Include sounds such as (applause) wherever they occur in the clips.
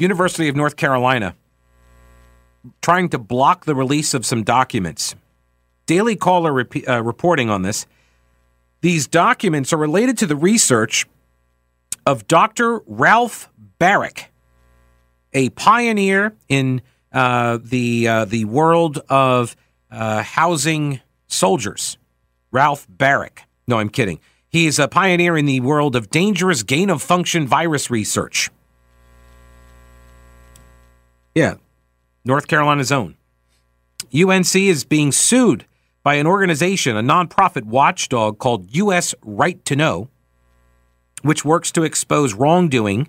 University of North Carolina trying to block the release of some documents. Daily Caller rep- uh, reporting on this. These documents are related to the research of Dr. Ralph Baric, a pioneer in uh, the uh, the world of uh, housing soldiers. Ralph Baric. No, I'm kidding. He's a pioneer in the world of dangerous gain of function virus research. Yeah, North Carolina's own. UNC is being sued by an organization, a nonprofit watchdog called U.S. Right to Know, which works to expose wrongdoing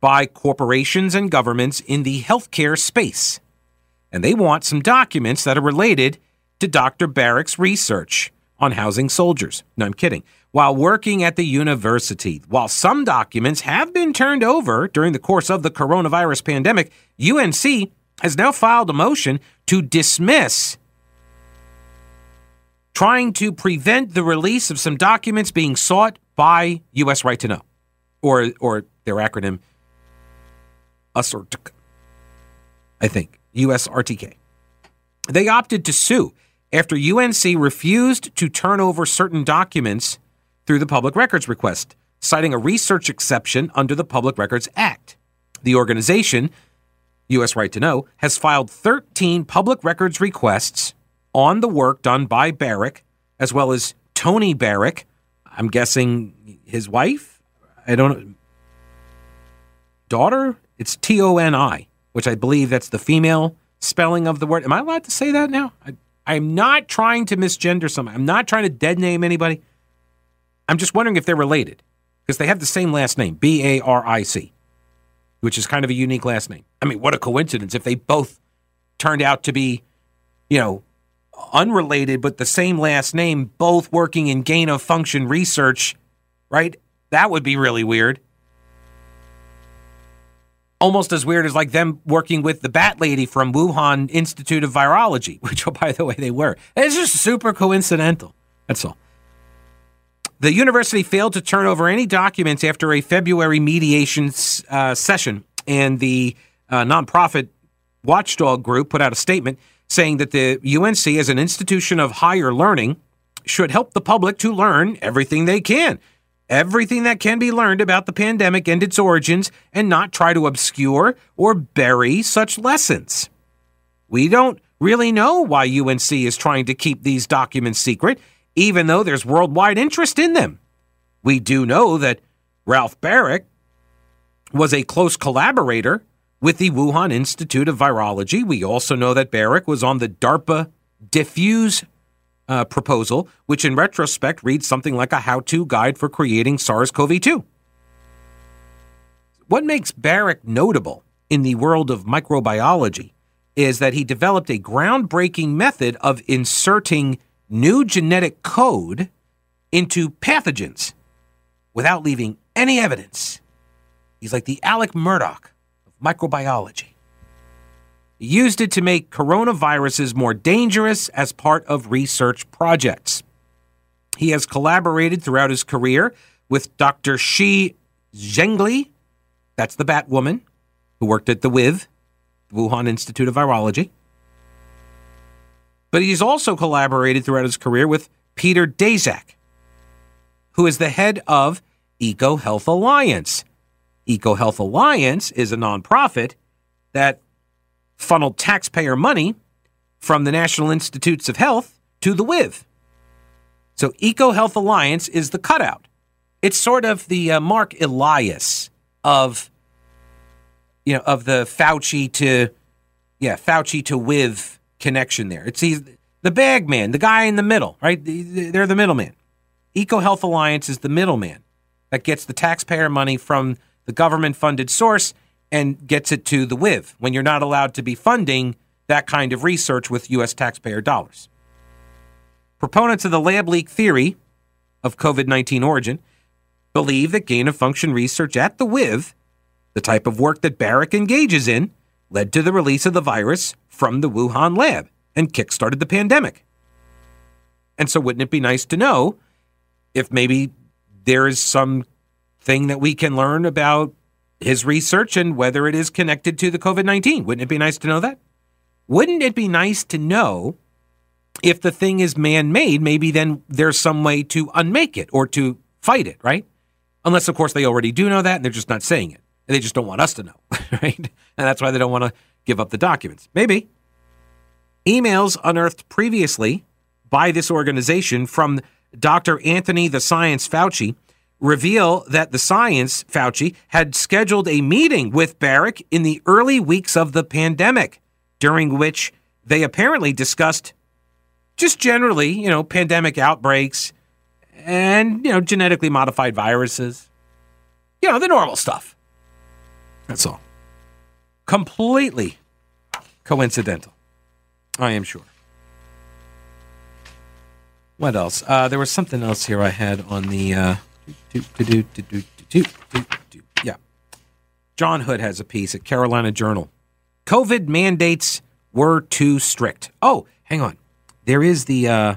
by corporations and governments in the healthcare space. And they want some documents that are related to Dr. Baric's research on housing soldiers. No, I'm kidding. While working at the university, while some documents have been turned over during the course of the coronavirus pandemic, UNC has now filed a motion to dismiss trying to prevent the release of some documents being sought by U.S. Right to Know, or or their acronym USRTK, I think USRTK. They opted to sue after UNC refused to turn over certain documents through the public records request, citing a research exception under the Public Records Act. The organization, U.S. Right to Know, has filed 13 public records requests on the work done by Baric, as well as Toni Baric. I'm guessing his wife. I don't know. Daughter? It's T O N I, which I believe that's the female spelling of the word. Am I allowed to say that now? I, I'm not trying to misgender someone. I'm not trying to dead name anybody. I'm just wondering if they're related because they have the same last name, B A R I C, which is kind of a unique last name. I mean, what a coincidence if they both turned out to be, you know, unrelated but the same last name, both working in gain of function research, right? That would be really weird. Almost as weird as like them working with the Bat Lady from Wuhan Institute of Virology, (laughs) which, oh, by the way, they were. It's just super coincidental. That's all. The university failed to turn over any documents after a February mediation uh, session, and the uh, nonprofit watchdog group put out a statement saying that the UNC, as an institution of higher learning, should help the public to learn everything they can, everything that can be learned about the pandemic and its origins, and not try to obscure or bury such lessons. We don't really know why UNC is trying to keep these documents secret, even though there's worldwide interest in them. We do know that Ralph Baric was a close collaborator with the Wuhan Institute of Virology. We also know that Baric was on the DARPA DEFUSE uh, proposal, which in retrospect reads something like a how to guide for creating SARS CoV 2. What makes Baric notable in the world of microbiology is that he developed a groundbreaking method of inserting new genetic code into pathogens without leaving any evidence. He's like the Alec Murdaugh of microbiology. He used it to make coronaviruses more dangerous as part of research projects. He has collaborated throughout his career with Dr. Shi Zhengli, that's the Batwoman, who worked at the WIV, Wuhan Institute of Virology. But he's also collaborated throughout his career with Peter Daszak, who is the head of EcoHealth Alliance. EcoHealth Alliance is a nonprofit that funneled taxpayer money from the National Institutes of Health to the WIV. So EcoHealth Alliance is the cutout. It's sort of the uh, Marc Elias of you know of the Fauci to yeah Fauci to WIV connection there. It's he's the bag man, the guy in the middle, right? They're the middleman. EcoHealth Alliance is the middleman that gets the taxpayer money from the government funded source and gets it to the WIV when you're not allowed to be funding that kind of research with U.S. taxpayer dollars. Proponents of the lab leak theory of COVID 19 origin believe that gain of function research at the WIV, the type of work that Baric engages in, led to the release of the virus from the Wuhan lab and kickstarted the pandemic. And so, wouldn't it be nice to know if maybe there is some thing that we can learn about his research and whether it is connected to the COVID 19? Wouldn't it be nice to know that? Wouldn't it be nice to know if the thing is man made? Maybe then there's some way to unmake it or to fight it, right? Unless, of course, they already do know that and they're just not saying it. And they just don't want us to know, (laughs) right? And that's why they don't want to give up the documents. Maybe. Emails unearthed previously by this organization from Dr. Anthony the Science Fauci reveal that the science, Fauci, had scheduled a meeting with Baric in the early weeks of the pandemic, during which they apparently discussed just generally, you know, pandemic outbreaks and, you know, genetically modified viruses. You know, the normal stuff. That's all. Completely coincidental. I am sure. What else? Uh, there was something else here I had on the. Yeah. John Hood has a piece at Carolina Journal. COVID mandates were too strict. Oh, hang on. There is the. Uh,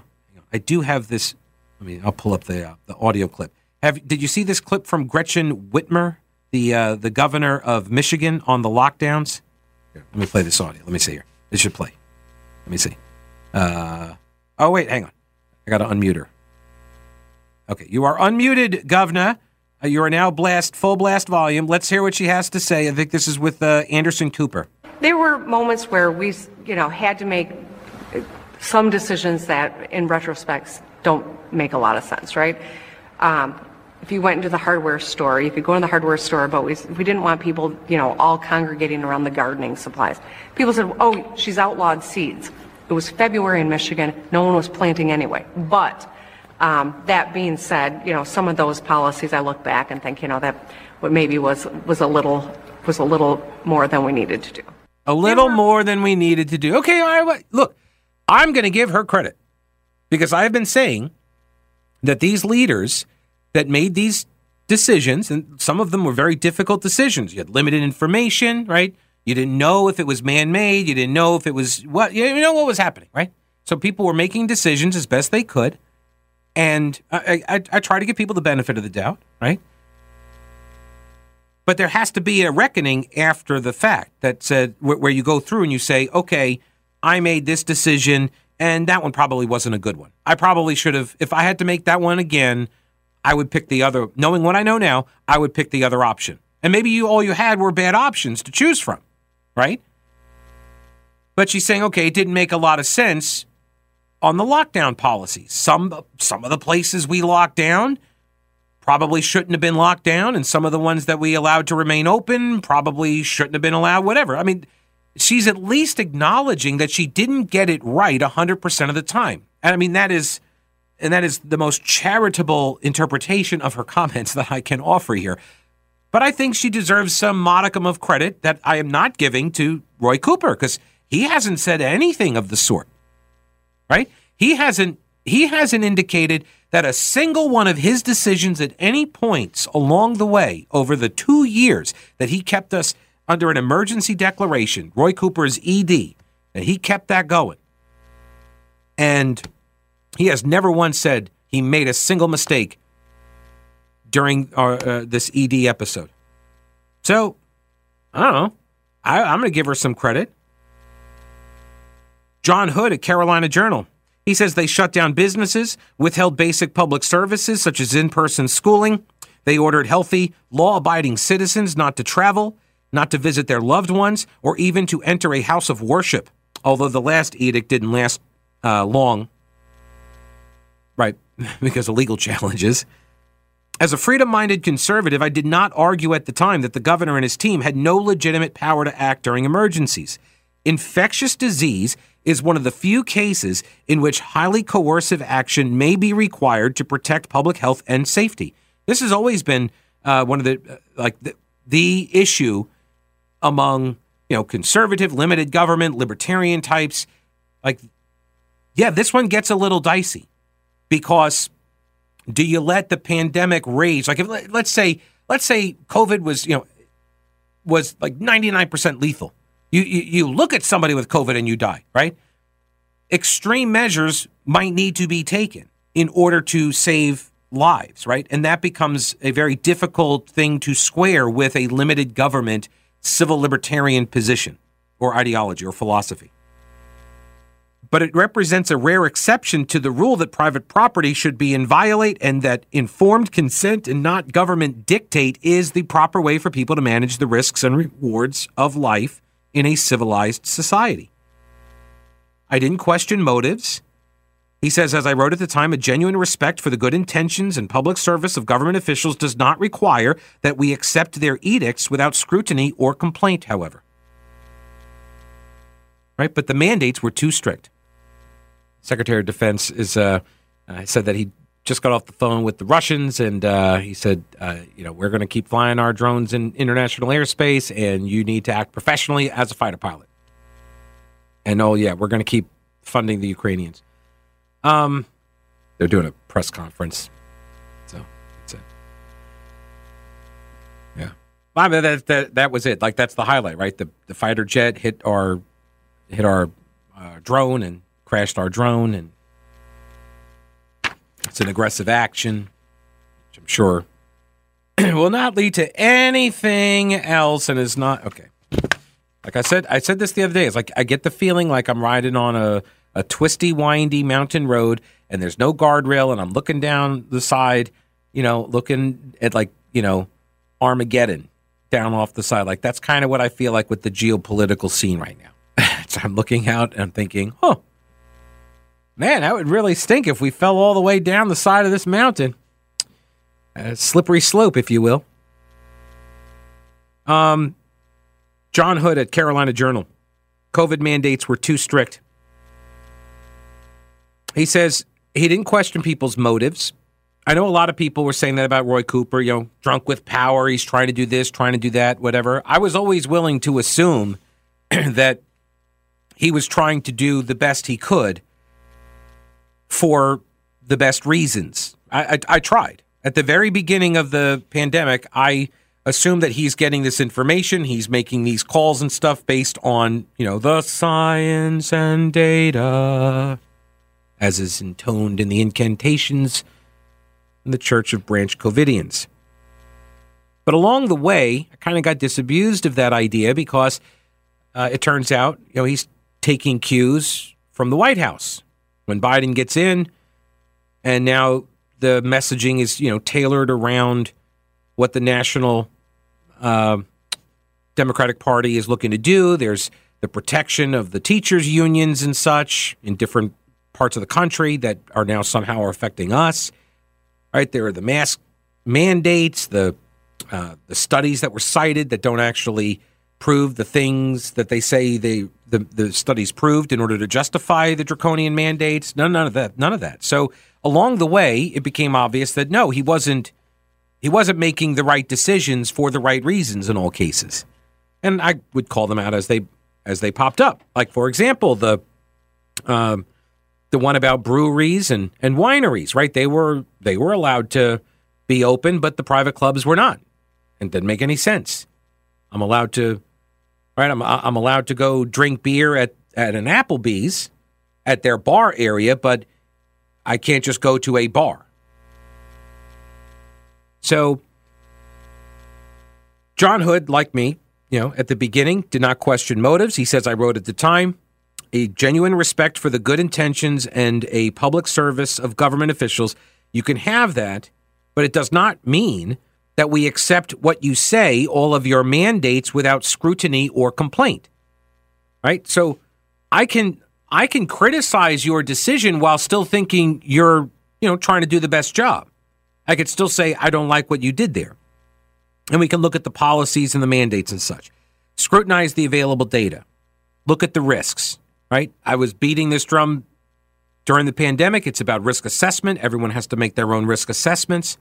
I do have this. I mean, I'll pull up the uh, the audio clip. Have did you see this clip from Gretchen Whitmer, the uh, the governor of Michigan, on the lockdowns? Here, let me play this audio. Let me see here. It should play. Let me see. Uh, oh wait, hang on. I got to unmute her. Okay, you are unmuted, Governor. Uh, you are now blast full blast volume. Let's hear what she has to say. I think this is with uh, Anderson Cooper. There were moments where we, you know, had to make some decisions that, in retrospect, don't make a lot of sense, right? Um, if you went into the hardware store, you could go in the hardware store, but we, we didn't want people, you know, all congregating around the gardening supplies. People said, oh, she's outlawed seeds. It was February in Michigan. No one was planting anyway. But um, that being said, you know, some of those policies, I look back and think, you know, that what maybe was was a little was a little more than we needed to do. A little were- more than we needed to do. Okay, all right. Look, I'm going to give her credit because I have been saying that these leaders that made these decisions, and some of them were very difficult decisions. You had limited information, right? You didn't know if it was man made. You didn't know if it was what, you know what was happening, right? So people were making decisions as best they could. And I, I, I try to give people the benefit of the doubt, right? But there has to be a reckoning after the fact that said where, where you go through and you say, okay, I made this decision and that one probably wasn't a good one. I probably should have, if I had to make that one again, I would pick the other, knowing what I know now, I would pick the other option. And maybe you all you had were bad options to choose from right? But she's saying, okay, it didn't make a lot of sense on the lockdown policies. Some some of the places we locked down probably shouldn't have been locked down, and some of the ones that we allowed to remain open probably shouldn't have been allowed. Whatever. I mean, she's at least acknowledging that she didn't get it right hundred percent of the time. And I mean that is. And that is the most charitable interpretation of her comments that I can offer here. But I think she deserves some modicum of credit that I am not giving to Roy Cooper because he hasn't said anything of the sort. Right? He hasn't he hasn't indicated that a single one of his decisions at any points along the way over the 2 years that he kept us under an emergency declaration, Roy Cooper's ED, that he kept that going. And he has never once said he made a single mistake during our, uh, this ED episode. So, I don't know. I, I'm going to give her some credit. John Hood at Carolina Journal. He says they shut down businesses, withheld basic public services such as in person schooling. They ordered healthy, law abiding citizens not to travel, not to visit their loved ones, or even to enter a house of worship, although the last edict didn't last uh, long. Right, (laughs) because of legal challenges. As a freedom minded conservative, I did not argue at the time that the governor and his team had no legitimate power to act during emergencies. Infectious disease is one of the few cases in which highly coercive action may be required to protect public health and safety. This has always been uh, one of the uh, like the, the issue among, you know, conservative, limited government, libertarian types. Like, yeah, this one gets a little dicey because do you let the pandemic rage? Like, if, let's say, let's say COVID was, you know, was like 99% lethal. You, you, you look at somebody with COVID and you die, right? Extreme measures might need to be taken in order to save lives, right? And that becomes a very difficult thing to square with a limited government civil libertarian position or ideology or philosophy. But it represents a rare exception to the rule that private property should be inviolate and that informed consent and not government dictate is the proper way for people to manage the risks and rewards of life in a civilized society. I didn't question motives. He says, as I wrote at the time, a genuine respect for the good intentions and public service of government officials does not require that we accept their edicts without scrutiny or complaint, however. Right? But the mandates were too strict. Secretary of Defense is uh, uh, said that he just got off the phone with the Russians, and uh, he said, uh, you know, we're going to keep flying our drones in international airspace, and you need to act professionally as a fighter pilot. And oh yeah, we're going to keep funding the Ukrainians. Um, they're doing a press conference, so that's it. Yeah, I mean that that that was it. Like that's the highlight, right? The the fighter jet hit our hit our uh, drone and crashed our drone, and it's an aggressive action, which I'm sure (clears throat) will not lead to anything else, and is not okay. Like I said, I said this the other day. It's like I get the feeling like I'm riding on a a twisty, windy mountain road, and there's no guardrail, and I'm looking down the side, you know, looking at like, you know, Armageddon down off the side. Like that's kind of what I feel like with the geopolitical scene right now. (laughs) so I'm looking out and I'm thinking, oh, man, that would really stink if we fell all the way down the side of this mountain. A slippery slope, if you will. Um, John Hood at Carolina Journal. COVID mandates were too strict. He says he didn't question people's motives. I know a lot of people were saying that about Roy Cooper, you know, drunk with power. He's trying to do this, trying to do that, whatever. I was always willing to assume (clears throat) that he was trying to do the best he could for the best reasons. I, I, I tried. At the very beginning of the pandemic, I assumed that he's getting this information. He's making these calls and stuff based on, you know, the science and data as is intoned in the incantations in the Church of Branch Covidians. But along the way, I kind of got disabused of that idea because uh, it turns out, you know, he's taking cues from the White House. When Biden gets in, and now the messaging is, you know, tailored around what the national uh, Democratic Party is looking to do. There's the protection of the teachers' unions and such in different parts of the country that are now somehow are affecting us. Right there are the mask mandates, the uh, the studies that were cited that don't actually prove the things that they say they the, the studies proved in order to justify the draconian mandates. None, none of that. None of that. So along the way, it became obvious that no, he wasn't he wasn't making the right decisions for the right reasons in all cases. And I would call them out as they as they popped up. Like for example, the um, the one about breweries and, and wineries, right? They were they were allowed to be open, but the private clubs were not. And didn't make any sense. I'm allowed to right, I'm I'm allowed to go drink beer at, at an Applebee's at their bar area, but I can't just go to a bar. So John Hood, like me, you know, at the beginning, did not question motives. He says I wrote at the time, a genuine respect for the good intentions and a public service of government officials, you can have that, but it does not mean that we accept what you say, all of your mandates without scrutiny or complaint. Right? So I can I can criticize your decision while still thinking you're, you know, trying to do the best job. I could still say I don't like what you did there. And we can look at the policies and the mandates and such. Scrutinize the available data. Look at the risks right? I was beating this drum during the pandemic. It's about risk assessment. Everyone has to make their own risk assessments.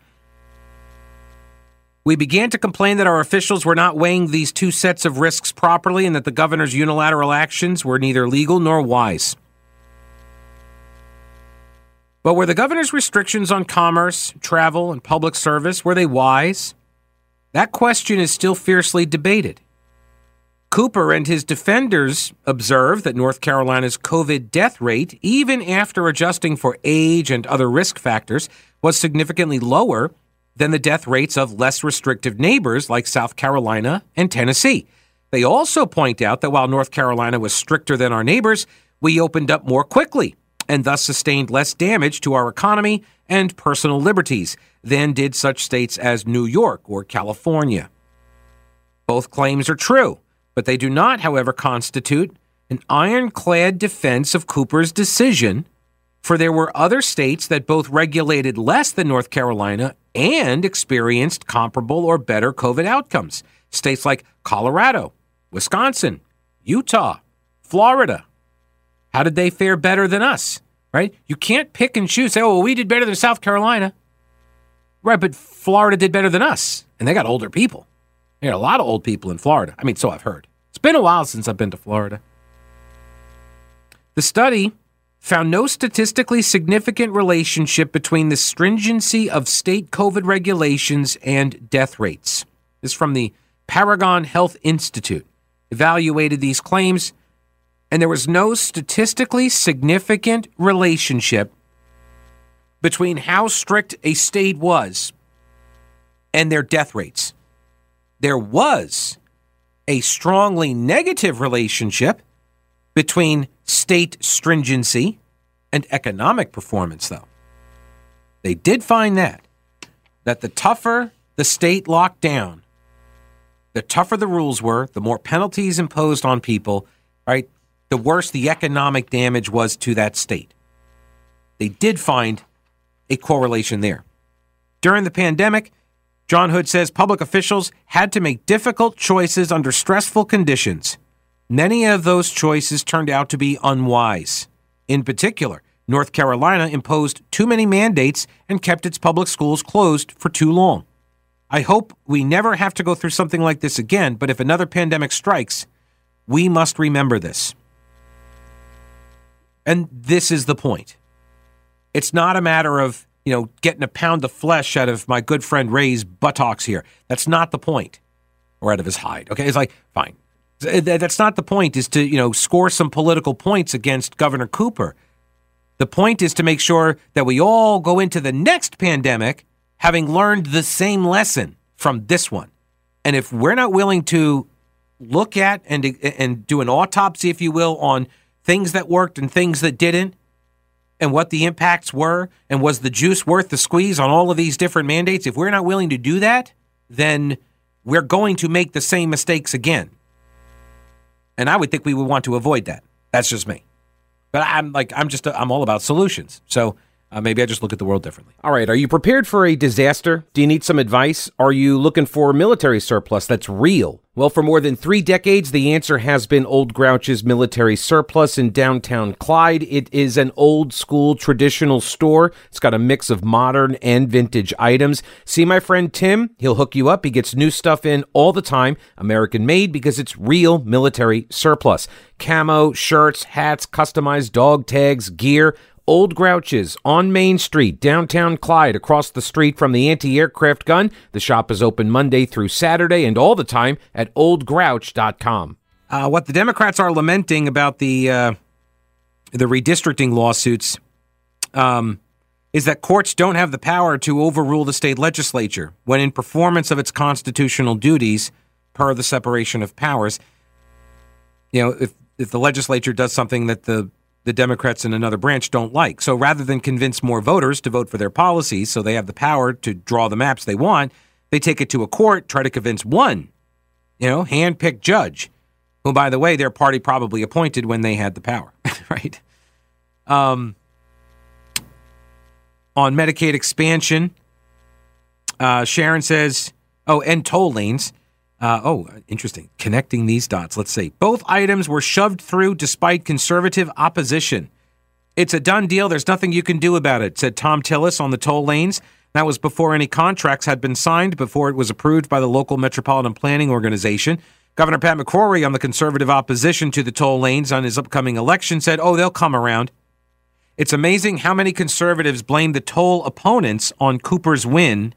We began to complain that our officials were not weighing these two sets of risks properly and that the governor's unilateral actions were neither legal nor wise. But were the governor's restrictions on commerce, travel, and public service were they wise? That question is still fiercely debated. Cooper and his defenders observe that North Carolina's COVID death rate, even after adjusting for age and other risk factors, was significantly lower than the death rates of less restrictive neighbors like South Carolina and Tennessee. They also point out that while North Carolina was stricter than our neighbors, we opened up more quickly and thus sustained less damage to our economy and personal liberties than did such states as New York or California. Both claims are true, but they do not, however, constitute an ironclad defense of Cooper's decision, for there were other states that both regulated less than North Carolina and experienced comparable or better COVID outcomes. States like Colorado, Wisconsin, Utah, Florida, how did they fare better than us? Right? You can't pick and choose. Say, oh, well, we did better than South Carolina. Right, but Florida did better than us, and they got older people. They got a lot of old people in Florida. I mean, so I've heard. It's been a while since I've been to Florida. The study found no statistically significant relationship between the stringency of state COVID regulations and death rates. This is from the Paragon Health Institute. Evaluated these claims and there was no statistically significant relationship between how strict a state was and their death rates. There was a strongly negative relationship between state stringency and economic performance, though. They did find that, that the tougher the state locked down, the tougher the rules were, the more penalties imposed on people, right? the worse the economic damage was to that state. They did find a correlation there. During the pandemic, John Hood says public officials had to make difficult choices under stressful conditions. Many of those choices turned out to be unwise. In particular, North Carolina imposed too many mandates and kept its public schools closed for too long. I hope we never have to go through something like this again, but if another pandemic strikes, we must remember this. And this is the point. It's not a matter of, you know, getting a pound of flesh out of my good friend Ray's buttocks here. That's not the point. Or out of his hide. Okay. It's like, fine. That's not the point, is to, you know, score some political points against Governor Cooper. The point is to make sure that we all go into the next pandemic having learned the same lesson from this one. And if we're not willing to look at and and do an autopsy, if you will, on things that worked and things that didn't, and what the impacts were, and was the juice worth the squeeze on all of these different mandates, if we're not willing to do that, then we're going to make the same mistakes again. And I would think we would want to avoid that. That's just me. But I'm like, I'm just, I'm all about solutions. So uh, maybe I just look at the world differently. All right. Are you prepared for a disaster? Do you need some advice? Are you looking for military surplus that's real? Well, for more than three decades, the answer has been Old Grouch's Military Surplus in downtown Clyde. It is an old school traditional store. It's got a mix of modern and vintage items. See my friend Tim? He'll hook you up. He gets new stuff in all the time, American made because it's real military surplus. Camo, shirts, hats, customized dog tags, gear. Old Grouch's on Main Street, downtown Clyde, across the street from the anti aircraft gun. The shop is open Monday through Saturday and all the time at oldgrouch.com. Uh, what the Democrats are lamenting about the uh, the redistricting lawsuits um, is that courts don't have the power to overrule the state legislature when in performance of its constitutional duties per the separation of powers. You know, if if the legislature does something that the the Democrats in another branch don't like. So rather than convince more voters to vote for their policies so they have the power to draw the maps they want, they take it to a court, try to convince one, you know, hand-picked judge, who, by the way, their party probably appointed when they had the power, (laughs) right? Um, on Medicaid expansion, uh, Sharon says, oh, and toll lanes. Uh, oh, interesting. Connecting these dots. Let's see. Both items were shoved through despite conservative opposition. It's a done deal. There's nothing you can do about it, said Thom Tillis on the toll lanes. That was before any contracts had been signed, before it was approved by the local metropolitan planning organization. Governor Pat McCrory on the conservative opposition to the toll lanes on his upcoming election said, oh, they'll come around. It's amazing how many conservatives blame the toll opponents on Cooper's win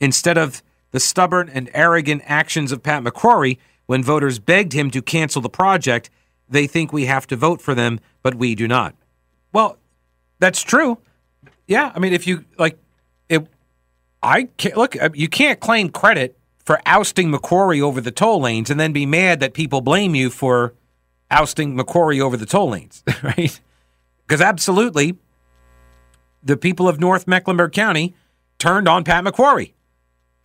instead of the stubborn and arrogant actions of Pat McCrory when voters begged him to cancel the project. They think we have to vote for them, but we do not. Well, that's true. Yeah, I mean, if you like, it, I can't look. Uh, you can't claim credit for ousting McCrory over the toll lanes and then be mad that people blame you for ousting McCrory over the toll lanes, (laughs) right? Because absolutely, the people of North Mecklenburg County turned on Pat McCrory,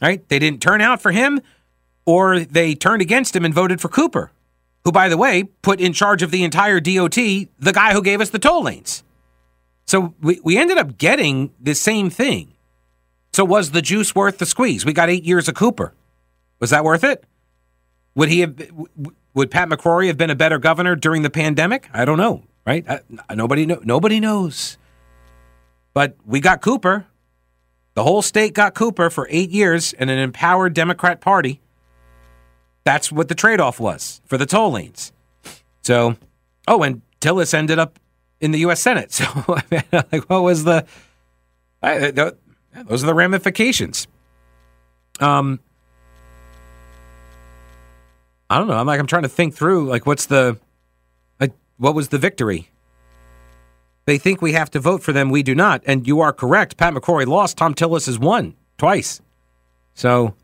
right? They didn't turn out for him, or they turned against him and voted for Cooper, who, by the way, put in charge of the entire DOT the guy who gave us the toll lanes. So we, we ended up getting the same thing. So was the juice worth the squeeze? We got eight years of Cooper. Was that worth it? Would he have? Would Pat McCrory have been a better governor during the pandemic? I don't know. Right? I, nobody know. Nobody knows. But we got Cooper. The whole state got Cooper for eight years in an empowered Democrat Party. That's what the trade-off was for the toll lanes. So, oh, and Tillis ended up in the U.S. Senate. (laughs) So, like, what was the? I, those are the ramifications. Um, I don't know. I'm like I'm trying to think through like what's the like what was the victory? They think we have to vote for them. We do not. And you are correct. Pat McCrory lost. Thom Tillis has won twice. So,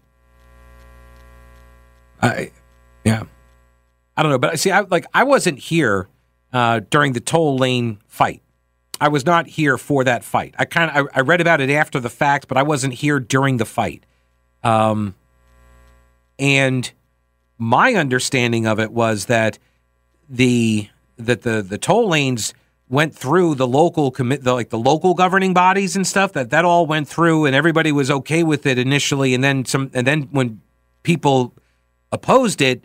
I, yeah, I don't know. But I see, I like I wasn't here uh, during the toll lane fight. I was not here for that fight. I kind of I, I, read about it after the fact, but I wasn't here during the fight. Um, and my understanding of it was that the that the the toll lanes went through the local commit the, like the local governing bodies and stuff that that all went through and everybody was okay with it initially. And then some and then when people opposed it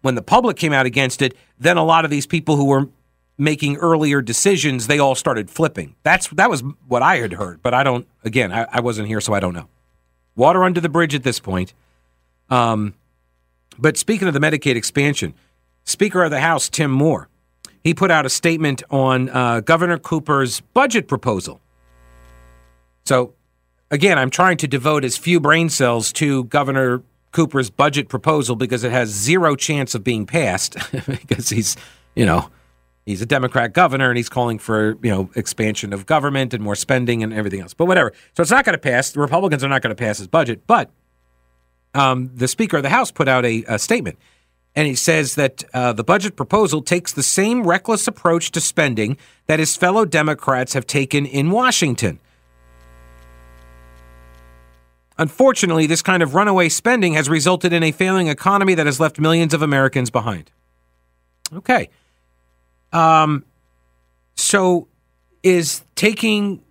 when the public came out against it then a lot of these people who were making earlier decisions they all started flipping. That's that was what i had heard but i don't again i, I wasn't here so i don't know. Water under the bridge at this point. Um but speaking of the Medicaid expansion, Speaker of the House Tim Moore, he put out a statement on uh, Governor Cooper's budget proposal. So, again, I'm trying to devote as few brain cells to Governor Cooper's budget proposal because it has zero chance of being passed (laughs) because he's, you know, he's a Democrat governor and he's calling for, you know, expansion of government and more spending and everything else. But whatever. So it's not going to pass. The Republicans are not going to pass his budget. But um, the Speaker of the House put out a, a statement, and he says that uh, the budget proposal takes the same reckless approach to spending that his fellow Democrats have taken in Washington. Unfortunately, this kind of runaway spending has resulted in a failing economy that has left millions of Americans behind. Okay. Um, so is taking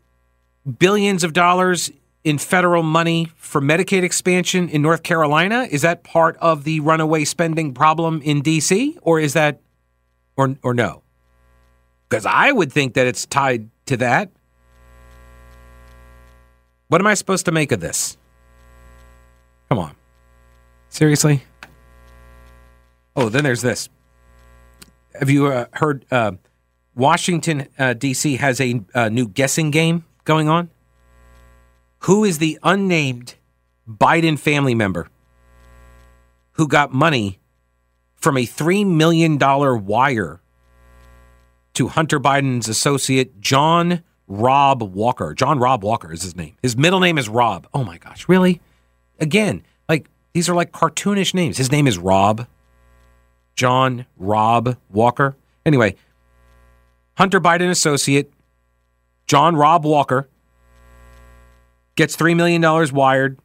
billions of dollars in federal money for Medicaid expansion in North Carolina? Is that part of the runaway spending problem in D.C. or is that or or no? Because I would think that it's tied to that. What am I supposed to make of this? Come on. Seriously? Oh, then there's this. Have you uh, heard uh, Washington, uh, D.C. has a uh, new guessing game going on? Who is the unnamed Biden family member who got money from a $3 million wire to Hunter Biden's associate, John Rob Walker? John Rob Walker is his name. His middle name is Rob. Oh my gosh, really? Again, like these are like cartoonish names. His name is Rob. John Rob Walker. Anyway, Hunter Biden associate, John Rob Walker gets $3 million wired.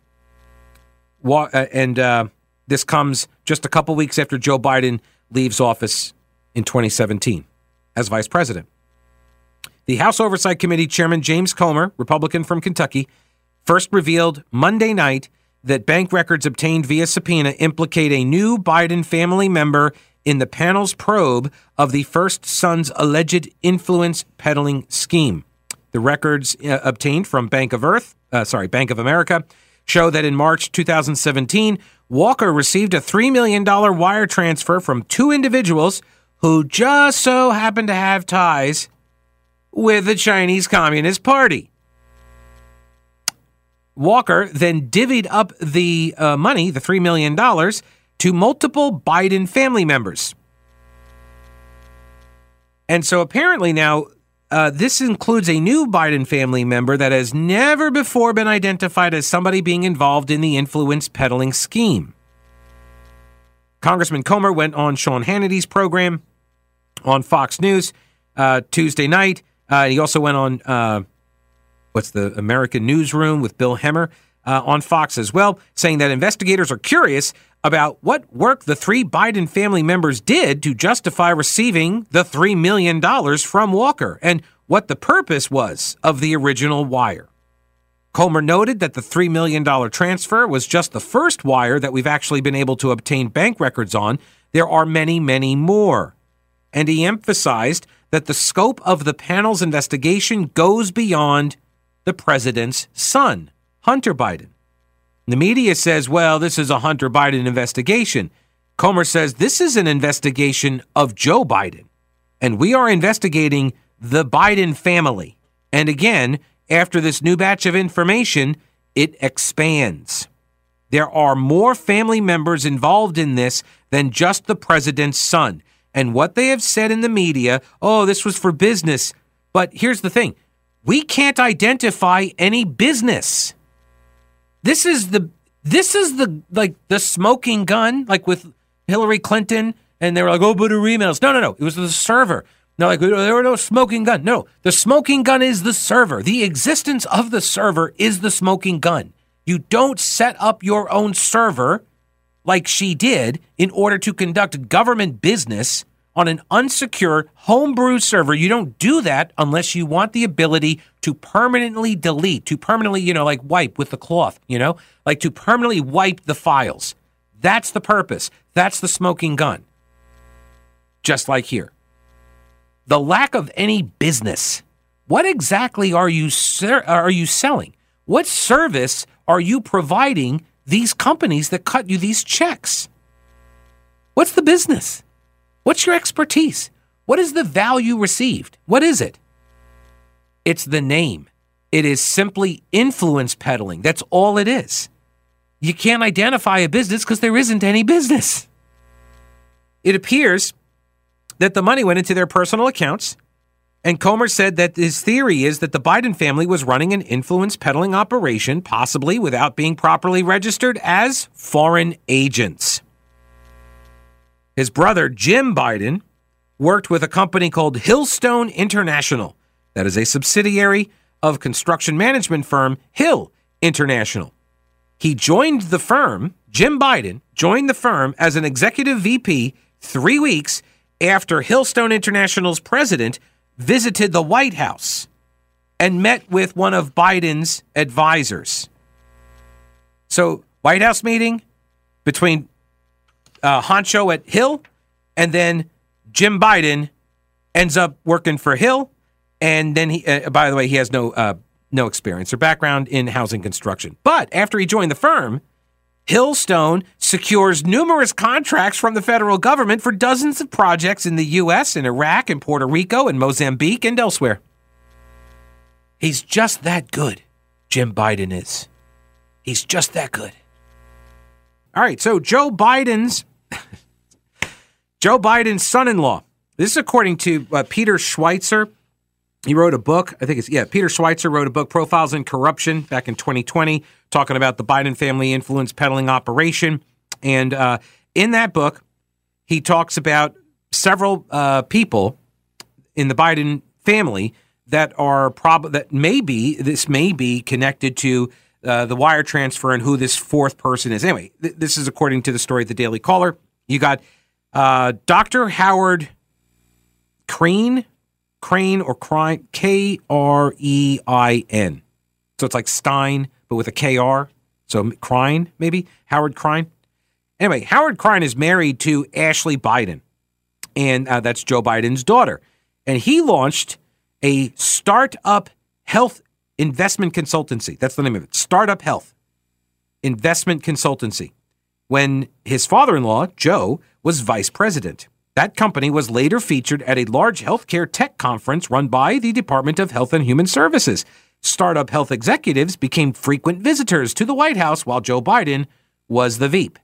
Uh, and uh, this comes just a couple weeks after Joe Biden leaves office in 2017 as vice president. The House Oversight Committee Chairman James Comer, Republican from Kentucky, first revealed Monday night that bank records obtained via subpoena implicate a new Biden family member in the panel's probe of the first son's alleged influence peddling scheme. The records uh, obtained from Bank of Earth, uh, sorry, Bank of America, show that in March 2017, Walker received a $3 million wire transfer from two individuals who just so happened to have ties with the Chinese Communist Party. Walker then divvied up the uh, money, the $3 million, to multiple Biden family members. And so apparently now, uh, this includes a new Biden family member that has never before been identified as somebody being involved in the influence peddling scheme. Congressman Comer went on Sean Hannity's program on Fox News uh, Tuesday night. Uh, he also went on uh, what's the American Newsroom with Bill Hemmer uh, on Fox as well, saying that investigators are curious about what work the three Biden family members did to justify receiving the $3 million from Walker and what the purpose was of the original wire. Comer noted that the $3 million transfer was just the first wire that we've actually been able to obtain bank records on. There are many, many more. And he emphasized that the scope of the panel's investigation goes beyond the president's son, Hunter Biden. The media says, well, this is a Hunter Biden investigation. Comer says this is an investigation of Joe Biden, and we are investigating the Biden family. And again, after this new batch of information, it expands. There are more family members involved in this than just the president's son. And what they have said in the media, oh, this was for business. But here's the thing we can't identify any business. This is the this is the like the smoking gun, like with Hillary Clinton, and they were like, "Oh, but her emails." No, no, no. It was the server. No, like there were no smoking gun. No, the smoking gun is the server. The existence of the server is the smoking gun. You don't set up your own server like she did in order to conduct government business on an unsecure homebrew server. You don't do that unless you want the ability to permanently delete, to permanently, you know, like wipe with the cloth, you know, like to permanently wipe the files. That's the purpose. That's the smoking gun. Just like here. The lack of any business. What exactly are you ser- are you selling? What service are you providing these companies that cut you these checks? What's the business? What's your expertise? What is the value received? What is it? It's the name. It is simply influence peddling. That's all it is. You can't identify a business because there isn't any business. It appears that the money went into their personal accounts, and Comer said that his theory is that the Biden family was running an influence peddling operation, possibly without being properly registered as foreign agents. His brother, Jim Biden, worked with a company called Hillstone International, that is a subsidiary of construction management firm Hill International. He joined the firm, Jim Biden joined the firm as an executive VP three weeks after Hillstone International's president visited the White House and met with one of Biden's advisors. So, White House meeting between uh, honcho at Hill, and then Jim Biden ends up working for Hill, and then he. Uh, by the way, he has no uh, no experience or background in housing construction. But after he joined the firm, Hillstone secures numerous contracts from the federal government for dozens of projects in the U.S., in Iraq, and Puerto Rico, and Mozambique, and elsewhere. He's just that good, Jim Biden is. He's just that good. All right, so Joe Biden's (laughs) Joe Biden's son-in-law. This is according to uh, Peter Schweizer. He wrote a book. I think it's yeah. Peter Schweizer wrote a book, "Profiles in Corruption," back in 2020, talking about the Biden family influence peddling operation. And uh, in that book, he talks about several uh, people in the Biden family that are prob that may be this may be connected to uh, the wire transfer and who this fourth person is. Anyway, th- this is according to the story of the Daily Caller. You got uh, Dr. Howard Krein, Crane or Krein, K R E I N. So it's like Stein, but with a K R. So Krein, maybe? Howard Krein. Anyway, Howard Krein is married to Ashley Biden, and uh, that's Joe Biden's daughter. And he launched a startup Health Investment Consultancy. That's the name of it. Startup Health Investment Consultancy. When his father in law, Joe, was vice president. That company was later featured at a large healthcare tech conference run by the Department of Health and Human Services. Startup health executives became frequent visitors to the White House while Joe Biden was the Veep.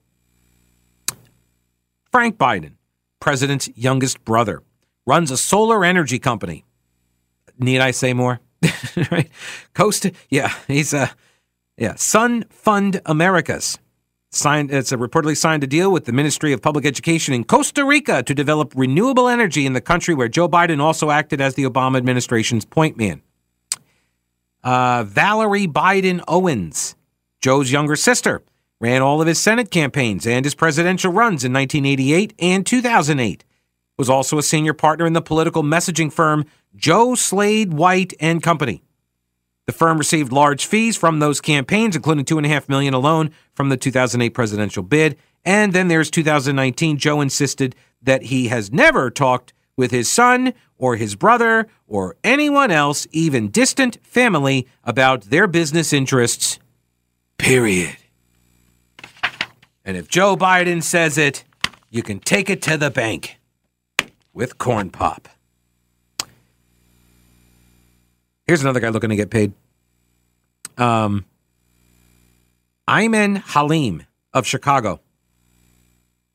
Frank Biden, president's youngest brother, runs a solar energy company. Need I say more? (laughs) right? Coast, yeah, he's a yeah. Sun Fund Americas signed. It's a reportedly signed a deal with the Ministry of Public Education in Costa Rica to develop renewable energy in the country, where Joe Biden also acted as the Obama administration's point man. Uh, Valerie Biden Owens, Joe's younger sister, ran all of his Senate campaigns and his presidential runs in 1988 and 2008. Was also a senior partner in the political messaging firm Joe Slade White and Company. The firm received large fees from those campaigns, including two and a half million alone from the 2008 presidential bid. And then there's 2019. Joe insisted that he has never talked with his son or his brother or anyone else, even distant family, about their business interests. Period. And if Joe Biden says it, you can take it to the bank with corn pop. Here's another guy looking to get paid. Um, Aimen Halim of Chicago.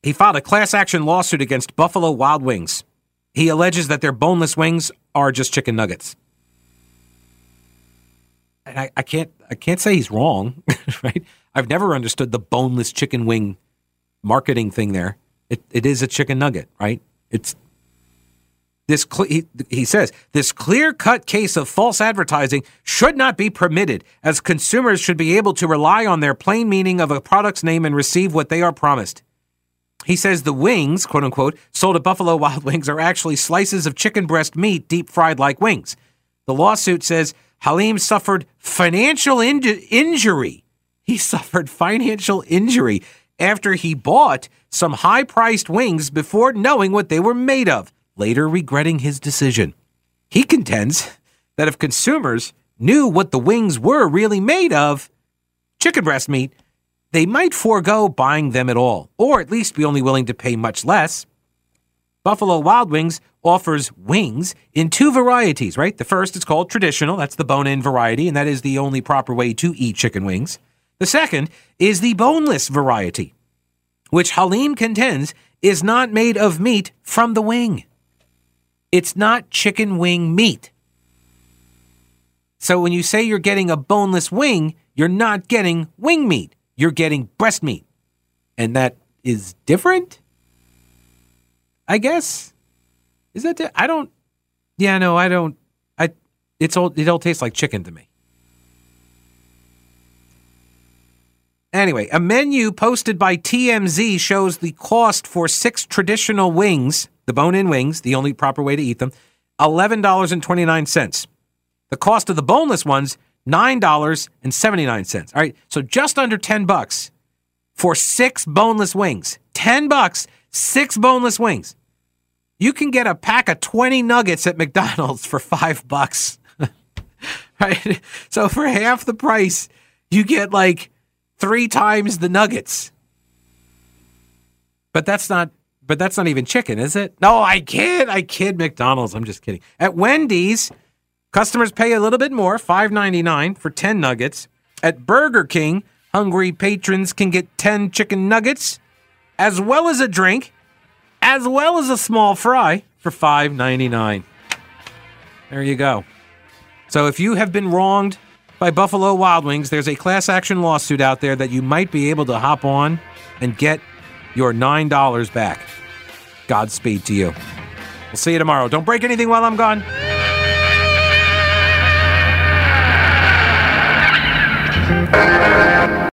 He filed a class action lawsuit against Buffalo Wild Wings. He alleges that their boneless wings are just chicken nuggets. And I, I can't I can't say he's wrong, (laughs) right? I've never understood the boneless chicken wing marketing thing there. It, it is a chicken nugget, right? It's this he, he says this clear-cut case of false advertising should not be permitted as consumers should be able to rely on their plain meaning of a product's name and receive what they are promised. He says the wings, quote unquote, sold at Buffalo Wild Wings are actually slices of chicken breast meat deep fried like wings. The lawsuit says Halim suffered financial inju- injury. He (laughs) suffered financial injury after he bought some high priced wings before knowing what they were made of, later regretting his decision. He contends that if consumers knew what the wings were really made of, chicken breast meat, they might forego buying them at all, or at least be only willing to pay much less. Buffalo Wild Wings offers wings in two varieties, right? The first is called traditional, that's the bone in variety, and that is the only proper way to eat chicken wings. The second is the boneless variety, which Halim contends is not made of meat from the wing. It's not chicken wing meat. So when you say you're getting a boneless wing, you're not getting wing meat you're getting breast meat. And that is different? I guess. Is that di- I don't Yeah, no, I don't I it's all it all tastes like chicken to me. Anyway, a menu posted by TMZ shows the cost for six traditional wings, the bone in wings, the only proper way to eat them, $11.29. The cost of the boneless ones, $9.79. All right. So just under 10 bucks for six boneless wings. 10 bucks, six boneless wings. You can get a pack of 20 nuggets at McDonald's (laughs) for 5 bucks. (laughs) right? So for half the price, you get like 3 times the nuggets. But that's not but that's not even chicken, is it? No, I kid. I kid McDonald's. I'm just kidding. At Wendy's, Customers pay a little bit more, $5.99 for 10 nuggets. At Burger King, hungry patrons can get 10 chicken nuggets, as well as a drink, as well as a small fry for $5.99. There you go. So if you have been wronged by Buffalo Wild Wings, there's a class action lawsuit out there that you might be able to hop on and get your $9 back. Godspeed to you. We'll see you tomorrow. Don't break anything while I'm gone.